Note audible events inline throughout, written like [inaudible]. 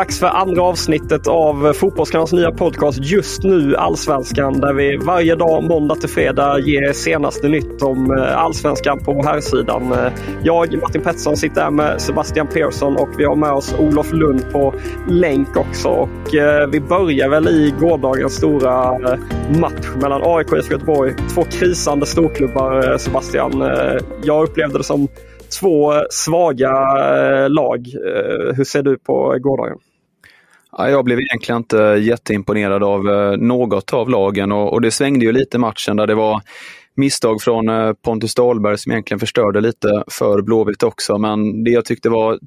Dags för andra avsnittet av Fotbollskanalens nya podcast Just nu Allsvenskan där vi varje dag måndag till fredag ger senaste nytt om eh, Allsvenskan på herrsidan. sidan. Eh, jag, Martin Pettersson, sitter här med Sebastian Persson och vi har med oss Olof Lund på länk också. Och eh, vi börjar väl i gårdagens stora match mellan AIK och IFK Göteborg. Två krisande storklubbar Sebastian. Jag upplevde det som två svaga lag. Hur ser du på gårdagen? Jag blev egentligen inte jätteimponerad av eh, något av lagen och, det svängde ju lite matchen där det var misstag från eh, Pontus Dahlberg som egentligen förstörde lite för Blåvitt också. Men det jag tyckte var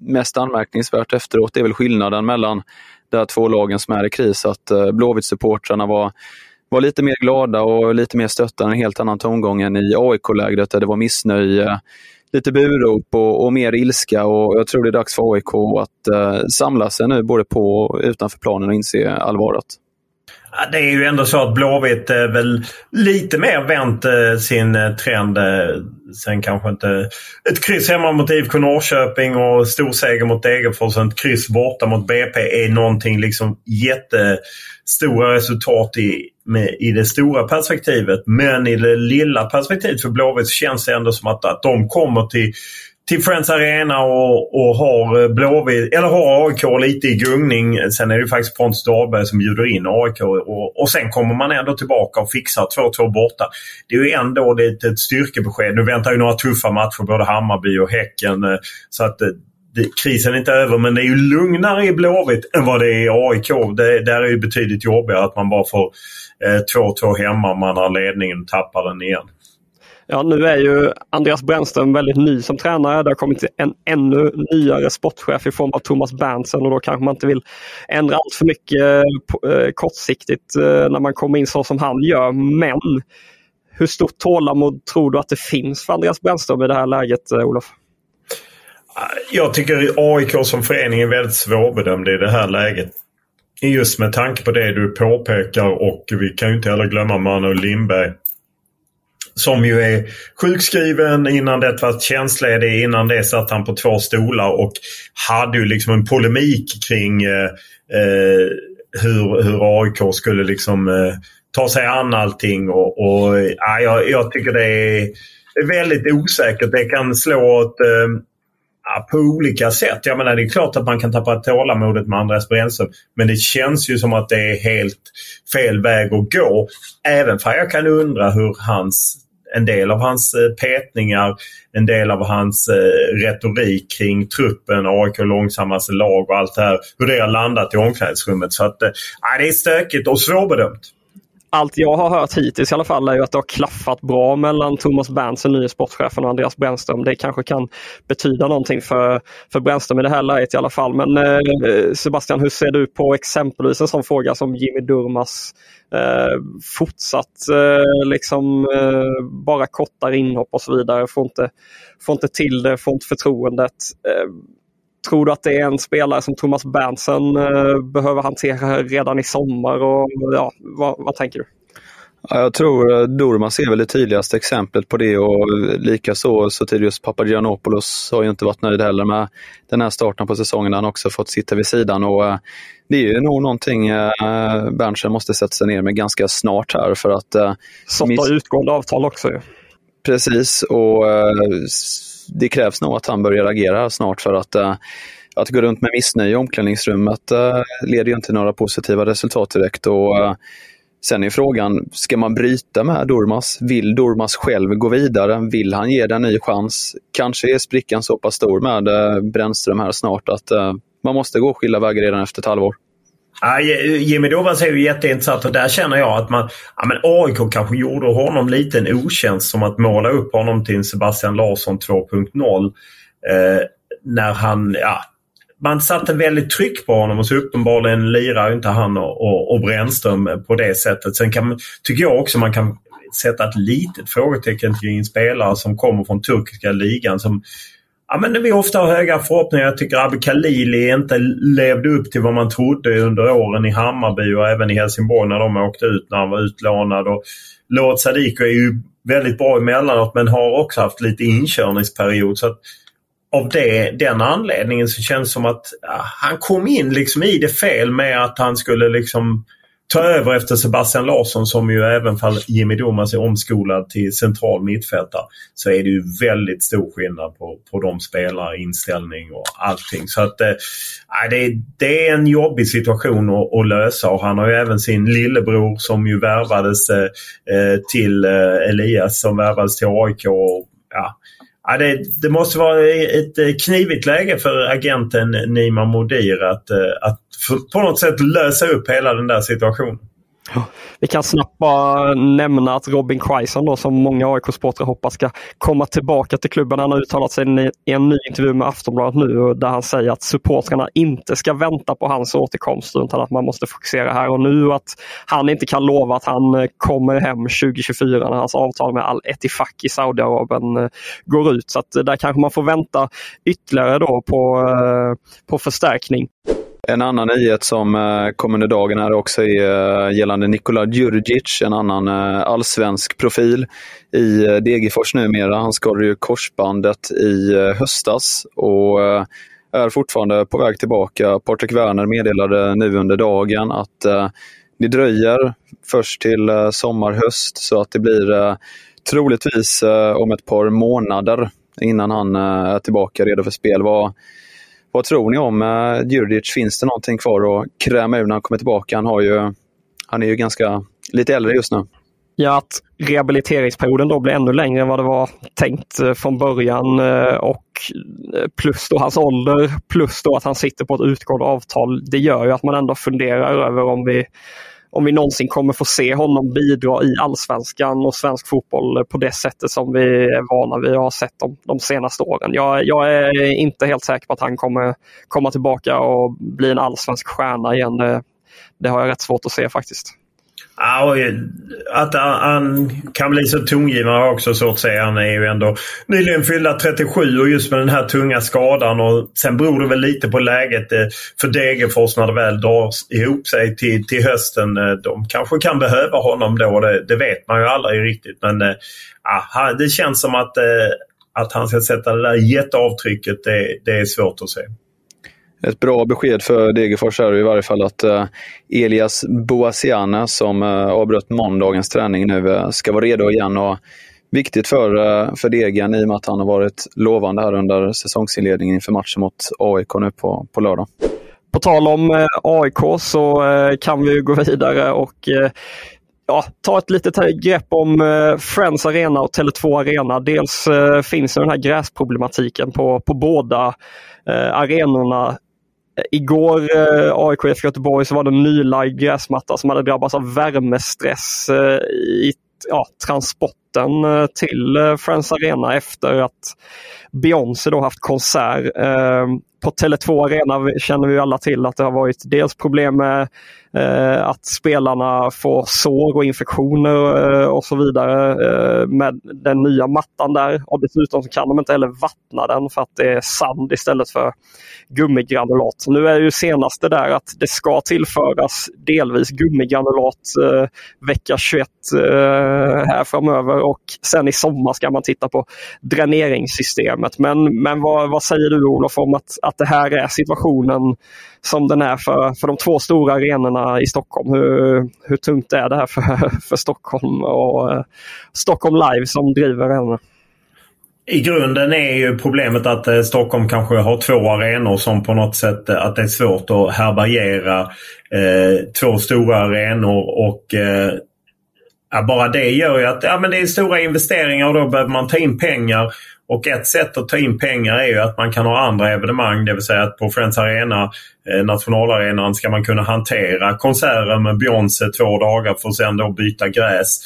mest anmärkningsvärt efteråt är väl skillnaden mellan de här två lagen som är i kris. Att eh, Blåvitt-supportrarna var, var lite mer glada och lite mer stöttande, en helt annan tongång än i AIK-lägret där det var missnöje lite burop och, och, mer ilska och jag tror det är dags för AIK att eh, samla sig nu både på och utanför planen och inse allvaret. Det är ju ändå så att Blåvitt är väl lite mer vänt eh, sin eh, trend. Eh, Sen kanske inte... Ett kryss hemma mot IFK Norrköping och storseger mot Degerfors och ett kryss borta mot BP är någonting liksom jättestora resultat i, med, i det stora perspektivet. Men i det lilla perspektivet för Blåvitt så känns det ändå som att, att de kommer till till Friends Arena och, och har eh, Blåvitt, eller har AIK lite i gungning. Sen är det ju faktiskt Pontus Dahlberg som bjuder in AIK och, och sen kommer man ändå tillbaka och fixar 2-2 borta. Det är ju ändå lite ett styrkebesked. Nu väntar ju några tuffa matcher, både Hammarby och Häcken. Eh, så att eh, det, krisen är inte över men det är ju lugnare i Blåvitt än vad det är i AIK. Det, där är det betydligt jobbigare att man bara får 2-2 eh, hemma, man har ledningen och tappar den igen. Ja, nu är ju Andreas Brännström väldigt ny som tränare. Det har kommit en ännu nyare sportchef i form av Thomas Berntsen och då kanske man inte vill ändra allt för mycket eh, eh, kortsiktigt eh, när man kommer in så som han gör. Men hur stort tålamod tror du att det finns för Andreas Brännström i det här läget, Olof? Jag tycker AIK som förening är väldigt svårbedömd i det här läget. Just med tanke på det du påpekar och vi kan ju inte heller glömma Manuel Lindberg som ju är sjukskriven. Innan det var tjänstledig. Innan det satt han på två stolar och hade ju liksom en polemik kring eh, eh hur, hur AIK skulle liksom eh, ta sig an allting. Och, och ja, jag, jag tycker det är väldigt osäkert. Det kan slå åt eh, Ja, på olika sätt. Jag menar det är klart att man kan tappa tålamodet med Andreas Brännström. Men det känns ju som att det är helt fel väg att gå. Även för jag kan undra hur hans en del av hans eh, petningar, en del av hans eh, retorik kring truppen, AIK långsammaste lag och allt det här. Hur det har landat i omklädningsrummet. Så att, äh, det är stökigt och svårbedömt allt jag har hört hittills i alla fall är ju att det har klaffat bra mellan Thomas Berntsen, nye sportchefen, och Andreas Brännström. Det kanske kan betyda någonting för, för Brännström i det här läget i alla fall. Men eh, Sebastian, hur ser du på exempelvis en sån fråga som Jimmy Durmas eh, fortsatt eh, liksom eh, bara kortare inhopp och så vidare. Får inte, får inte till det, får inte förtroendet. Eh, Eh, Tror du att det är en spelare som Thomas Berntsen eh, behöver hantera redan i sommar? Och, ja, vad, vad tänker du? Ja, jag tror Durmas är väl det tydligaste exemplet på det och likaså Sotirios Papagiannopoulos har ju inte varit nöjd heller med den här starten på säsongen. Han har också fått sitta vid sidan och det är ju nog någonting Berntsen måste sätta sig ner med ganska snart här för att... Sotta utgående avtal också ju. Precis och det krävs nog att han börjar agera snart för att eh, att gå runt med missnöje i omklädningsrummet eh, leder ju inte till några positiva resultat direkt. Och, eh, sen är frågan, ska man bryta med Dormas? Vill Dormas själv gå vidare? Vill han ge den en ny chans? Kanske är sprickan så pass stor med Brännström här snart att man måste gå skilda vägar redan efter ett halvår. Ja, Jimmy Dovas är ju jätteintressant och där känner jag att man, ja, men AIK kanske gjorde honom lite en otjänst som att måla upp honom till en Sebastian Larsson 2.0. Eh, när han, ja, man satte väldigt tryck på honom och så uppenbarligen lirar inte han och, och, och Brännström på det sättet. Sen kan, tycker jag också man kan sätta ett litet frågetecken till en spelare som kommer från turkiska ligan som Ja, men vi ofta har höga förhoppningar. Jag tycker Abbe Khalili inte levde upp till vad man trodde under åren i Hammarby och även i Helsingborg när de åkte ut när han var utlånad. Och Lord Sadiko är ju väldigt bra emellanåt men har också haft lite inkörningsperiod. Så att av det, den anledningen så känns det som att ja, han kom in liksom i det fel med att han skulle liksom ta över efter Sebastian Larsson som ju även fall Jimmy Domas är omskolad till central mittfältare så är det ju väldigt stor skillnad på, på de spelare, inställning och allting. Så att äh, det, det är en jobbig situation att, att, lösa och han har ju även sin lillebror som ju värvades äh, till äh, Elias som värvades till AIK. Och, ja, Ja, det, det, måste vara ett eh, knivigt läge för agenten Nima Modir att, eh, att på något sätt lösa upp hela den där situationen. Vi kan snabbt bara nämna att Robin Quaison då, som många AIK-supportrar hoppas ska komma tillbaka till klubben. Han har uttalat sig i en ny intervju med Aftonbladet nu där han säger att supportrarna inte ska vänta på hans återkomst utan att man måste fokusera här och nu. Att han inte kan lova att han eh, kommer hem 2024 när hans avtal med Al-Etifak i Saudiarabien eh, går ut. Så att eh, där kanske man får vänta ytterligare då på, på förstärkning. En annan nyhet som eh, kom under dagen här också är eh, gällande Nikola Djurdjic, en annan eh, allsvensk profil i Degerfors numera. Han skadade ju korsbandet i höstas och är fortfarande på väg tillbaka. Patrik Werner meddelade nu under dagen att det dröjer först till sommar, höst så att det blir troligtvis om ett par månader innan han är tillbaka redo för spel. Vad, vad tror ni om uh, Djurdjic? Finns det någonting kvar att kräma ur när han kommer tillbaka? Han, har ju, han är ju ganska lite äldre just nu. Ja, att rehabiliteringsperioden då blir ännu längre än vad det var tänkt eh, från början eh, och plus då hans ålder plus då att han sitter på ett utgående avtal. Det gör ju att man ändå funderar över om vi om vi någonsin kommer få se honom bidra i allsvenskan och svensk fotboll på det sättet som vi är vana vid och har sett de, de senaste åren. Jag, jag, är inte helt säker på att han kommer komma tillbaka och bli en allsvensk stjärna igen. Det, det har jag rätt svårt att se faktiskt. Ja, att han kan bli så tongivande har också svårt att säga. Han är ju ändå nyligen fyllda 37 och just med den här tunga skadan. Och sen beror det väl lite på läget eh, för Degerfors när det väl drar ihop sig till, till hösten. Eh, de kanske kan behöva honom då. Det, det vet man ju aldrig riktigt. Men eh, det känns som att, eh, att han ska sätta det där jätteavtrycket. Det, det är svårt att se. Ett bra besked för Degerfors är i varje fall att eh, Elias Boasiana som eh, avbröt måndagens träning nu eh, ska vara redo igen. Och viktigt för, för Degen i och med att han har varit lovande här under säsongsinledningen inför matchen mot AIK nu på, på lördag. På tal om AIK så kan vi gå vidare och ja, ta ett litet grepp om Friends Arena och Tele2 Arena. Dels finns den här gräsproblematiken på, på båda arenorna Igår eh, AIK-IF Göteborg så var det en nylagd gräsmatta som hade drabbats av värmestress eh, i ja, transport flytten eh, till eh, Friends Arena efter att Beyoncé då haft konsert. Eh, på Tele2 Arena känner vi alla till att det har varit dels problem med att spelarna får sår och infektioner och så vidare med den nya mattan där. Och dessutom kan de inte heller vattna den för att det är sand istället för gummigranulat. Nu är ju senaste där att det ska tillföras delvis gummigranulat vecka 21 här framöver och sen i sommar ska man titta på dräneringssystemet. Men, men vad, vad säger du Olof om att, att det här är situationen som den är för, för de två stora arenorna i Stockholm. Hur, hur tungt är det här för, [laughs] för Stockholm och eh, Stockholm Live som driver arenorna? I grunden är ju problemet att eh, Stockholm kanske har två arenor som på något sätt eh, att det är svårt att härbärgera eh, två stora arenor och eh, ja, bara det gör ju att ja, men det är stora investeringar och då behöver man ta in pengar och ett sätt att ta in pengar är ju att man kan ha andra evenemang. Det vill säga att på Friends Arena, eh, nationalarenan, ska man kunna hantera konserter med Beyoncé två dagar för att sen då byta gräs.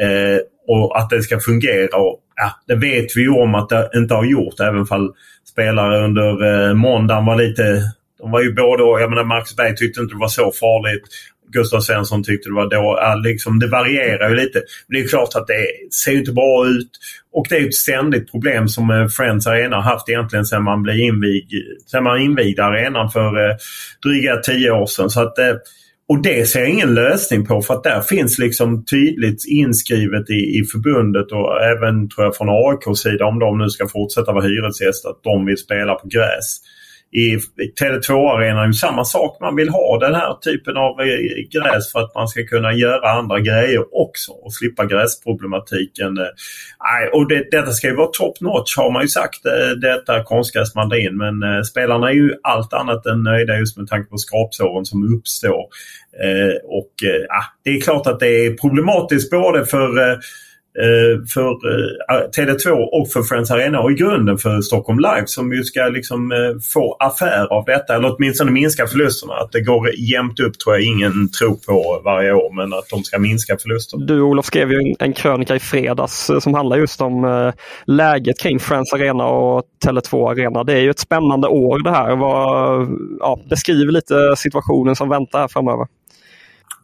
Eh, och att det ska fungera. Och, ja, det vet vi ju om att det inte har gjort. Även fall spelare under eh, måndagen var lite... De var ju både Jag menar Max Berg tyckte inte det var så farligt. Gustav Svensson tyckte det var då. Liksom, det varierar ju lite. Men det är klart att det ser inte bra ut. Och det är ett ständigt problem som eh, Friends Arena har haft egentligen sedan man, blev invig, sedan man invigde arenan för eh, dryga tio år sedan. Så att, eh, och det ser jag ingen lösning på för att där finns liksom tydligt inskrivet i, i förbundet och även tror jag från AIKs sida om de nu ska fortsätta vara hyresgäst att de vill spela på gräs i Tele2-arenan är samma sak. Man vill ha den här typen av eh, gräs för att man ska kunna göra andra grejer också och slippa gräsproblematiken. Eh, och det, detta ska ju vara top notch har man ju sagt, eh, detta konstgräs man in. Men spelarna är ju allt annat än nöjda just med tanke på skrapsåren som uppstår. Och ja, det är klart att det är problematiskt både för Eh, för eh, Tele2 och för Friends Arena och i grunden för Stockholm Live som ju ska liksom eh, få affär av detta eller åtminstone minska förlusterna. Att det går jämnt upp tror jag ingen tror på varje år men att de ska minska förlusterna. Du Olof skrev ju en, krönika i fredags som handlar just om läget kring Friends Arena och Tele2 Arena. Det är ju ett spännande år det här. Ja, beskriv lite situationen som väntar här framöver.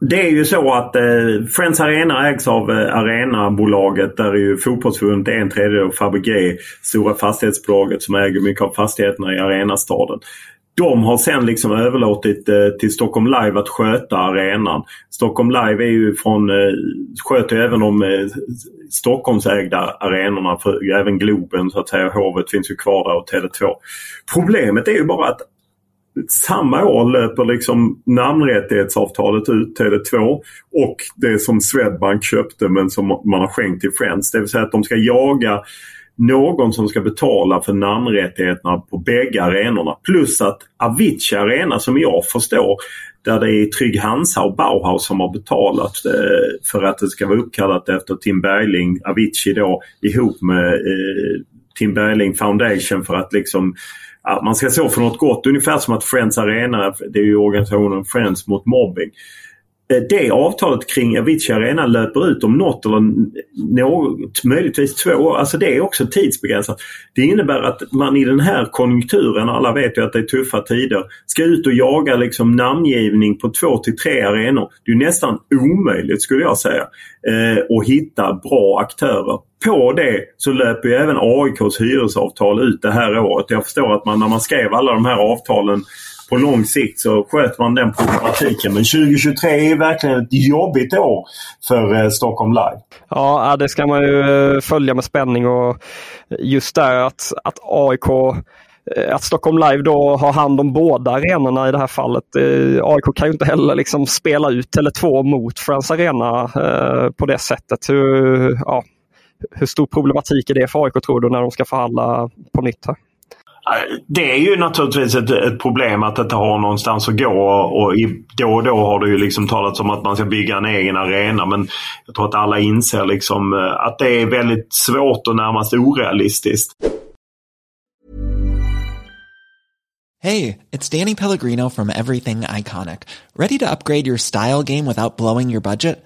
Det är ju så att eh, Friends Arena ägs av eh, Arenabolaget där är ju fotbollsförbundet en tredjedel och Fabege, stora fastighetsbolaget som äger mycket av fastigheterna i arenastaden. De har sen liksom överlåtit eh, till Stockholm Live att sköta arenan. Stockholm Live är ju från, eh, sköter även de eh, Stockholmsägda arenorna, för även Globen så att säga, Hovet finns ju kvar där och Tele2. Problemet är ju bara att samma år löper liksom namnrättighetsavtalet ut, Tele2 och det som Swedbank köpte men som man har skänkt till Friends. Det vill säga att de ska jaga någon som ska betala för namnrättigheterna på bägge arenorna. Plus att Avicii Arena som jag förstår där det är Trygg Hansa och Bauhaus som har betalat eh, för att det ska vara uppkallat efter Tim Bergling, Avicii då ihop med eh, Tim Bergling Foundation för att liksom att man ska stå för något gott. Ungefär som att Friends Arena, det är ju organisationen Friends mot mobbing. Eh, det avtalet kring Avicii Arena löper ut om något eller något, möjligtvis två år. Alltså det är också tidsbegränsat. Det innebär att man i den här konjunkturen, alla vet ju att det är tuffa tider, ska ut och jaga liksom namngivning på två till tre arenor. Det är nästan omöjligt skulle jag säga. Eh, att hitta bra aktörer. På det så löper ju även AIKs hyresavtal ut det här året. Jag förstår att man när man skrev alla de här avtalen på lång sikt så sköter man den problematiken. Men 2023 är verkligen ett jobbigt år för eh, Stockholm Live. Ja, det ska man ju eh, följa med spänning och just där att, att AIK eh, att Stockholm Live då har hand om båda arenorna i det här fallet. AIK kan ju inte heller liksom spela ut Tele2 mot Friends Arena eh, på det sättet. Hur, ja, hur stor problematik är det för AIK tror du när de ska förhandla på nytt här? Det är ju naturligtvis ett, ett, problem att det inte har någonstans att gå och i, då och då har det ju liksom talats om att man ska bygga en egen arena men jag tror att alla inser liksom eh, att det är väldigt svårt och närmast orealistiskt. Hej, det är Danny Pellegrino from Everything Iconic. Ready to upgrade your style game without blowing your budget?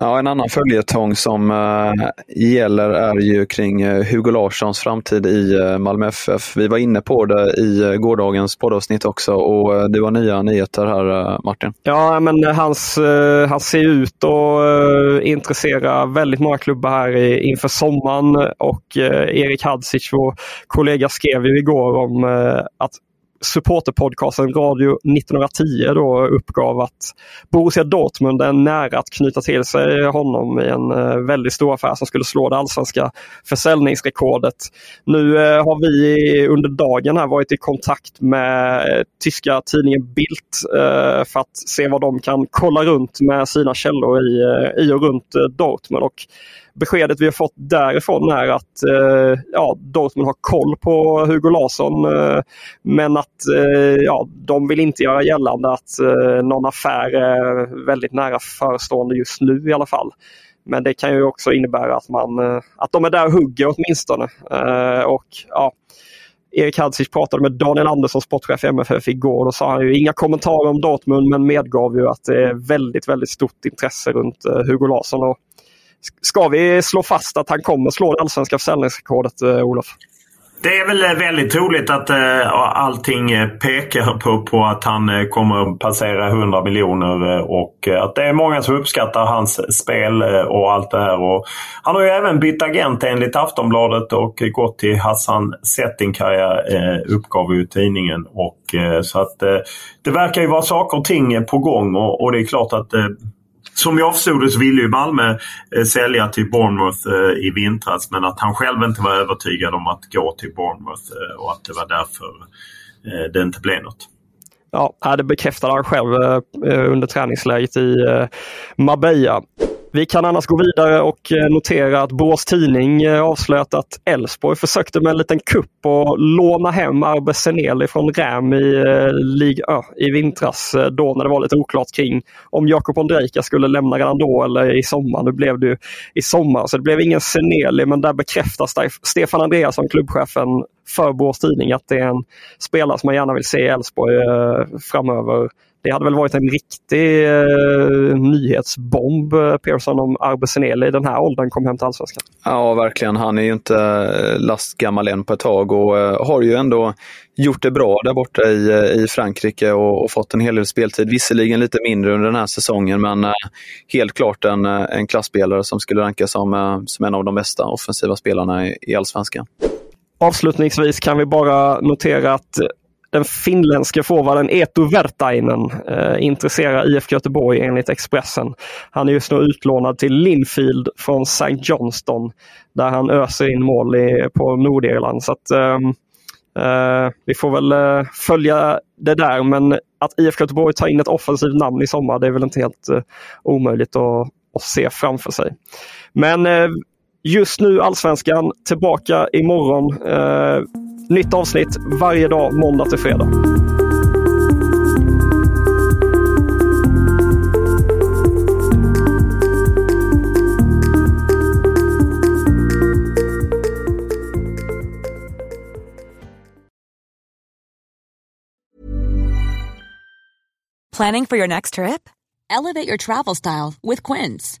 Ja, en annan följetong som äh, gäller är ju kring äh, Hugo Larssons framtid i äh, Malmö FF. Vi var inne på det i gårdagens poddavsnitt också och det var nya nyheter här Martin. Ja, men hans, han ser ut att intressera väldigt många klubbar här inför sommaren och Erik Hadzic, vår kollega, skrev ju igår om att supporterpodcasten Radio 1910 då uppgav att Borussia Dortmund är nära att knyta till sig honom i en eh, väldigt stor affär som skulle slå det allsvenska försäljningsrekordet. Nu eh, har vi under dagen här varit i kontakt med eh, tyska tidningen Bild för att se vad de kan kolla runt med sina källor i, i och runt Dortmund. Och beskedet vi har fått därifrån är att eh, ja, Dortmund har koll på Hugo Larsson eh, men att eh, ja, de vill inte göra gällande att eh, någon affär är väldigt nära förestående just nu i alla fall. Men det kan ju också innebära att, man, eh, att de är där och hugger åtminstone. Eh, och, ja, Erik Hadzic pratade med Daniel Andersson, sportchef i MFF igår. Då sa han ju inga kommentarer om Dortmund men medgav ju att det är väldigt, väldigt stort intresse runt eh, Hugo Larsson. Och Ska vi slå fast att han kommer slå det allsvenska försäljningsrekordet, eh, Olof? Det är väl eh, väldigt troligt att eh, allting eh, pekar på, på att han eh, kommer passera 100 miljoner och att det är många som uppskattar hans spel och allt det här. Och han har ju även bytt agent enligt Aftonbladet och gått till Hassan Settinkaya uppgav ju tidningen. Och, så att det verkar ju vara saker och ting på gång och, och det är klart att som jag förstod det så ville ju Malmö eh, sälja till Bournemouth eh, i vintras men att han själv inte var övertygad om att gå till Bournemouth eh, och att det var därför eh, det inte blev något. Ja, det bekräftade han själv eh, eh, under träningsläget i Marbella. Vi kan annars gå vidare och eh, notera att Borås Tidning eh, avslöjat att Elfsborg försökte med en liten kupp och låna hem Arbe Seneli från Räm i, eh, i vintras. Eh, då när det var lite oklart kring om Jakob Ondrejka skulle lämna redan då eller i sommar. Nu blev det i sommar så det blev ingen Seneli men där bekräftas Stefan Andreasson, klubbchefen för Borås Tidning, att det är en spelare som man gärna vill se i Elfsborg eh, framöver det hade väl varit en riktig eh, nyhetsbomb, eh, Persson, om Arbe i den här åldern kom hem till Allsvenskan. Ja, verkligen. Han är ju inte eh, lastgammal än på ett tag och eh, har ju ändå gjort det bra där borta i, i Frankrike och, och, fått en hel del speltid. Visserligen lite mindre under den här säsongen, men eh, helt klart en, en klassspelare som skulle rankas som, som en av de bästa offensiva spelarna i, i Allsvenskan. Avslutningsvis kan vi bara notera att eh, den finländske forwarden Eetu Vertainen eh, intresserar IFK Göteborg enligt Expressen. Han är just nu utlånad till Linfield från St. Johnston där han öser in mål i, på Nordirland. Så att, eh, eh, vi får väl eh, följa det där men att IFK Göteborg tar in ett offensivt namn i sommar det är väl inte helt eh, omöjligt att, att se framför sig. Men eh, just nu Allsvenskan tillbaka imorgon. Eh, nytt avsnitt varje dag måndag till fredag. Planning for your next trip? Elevate your travel style with Quince.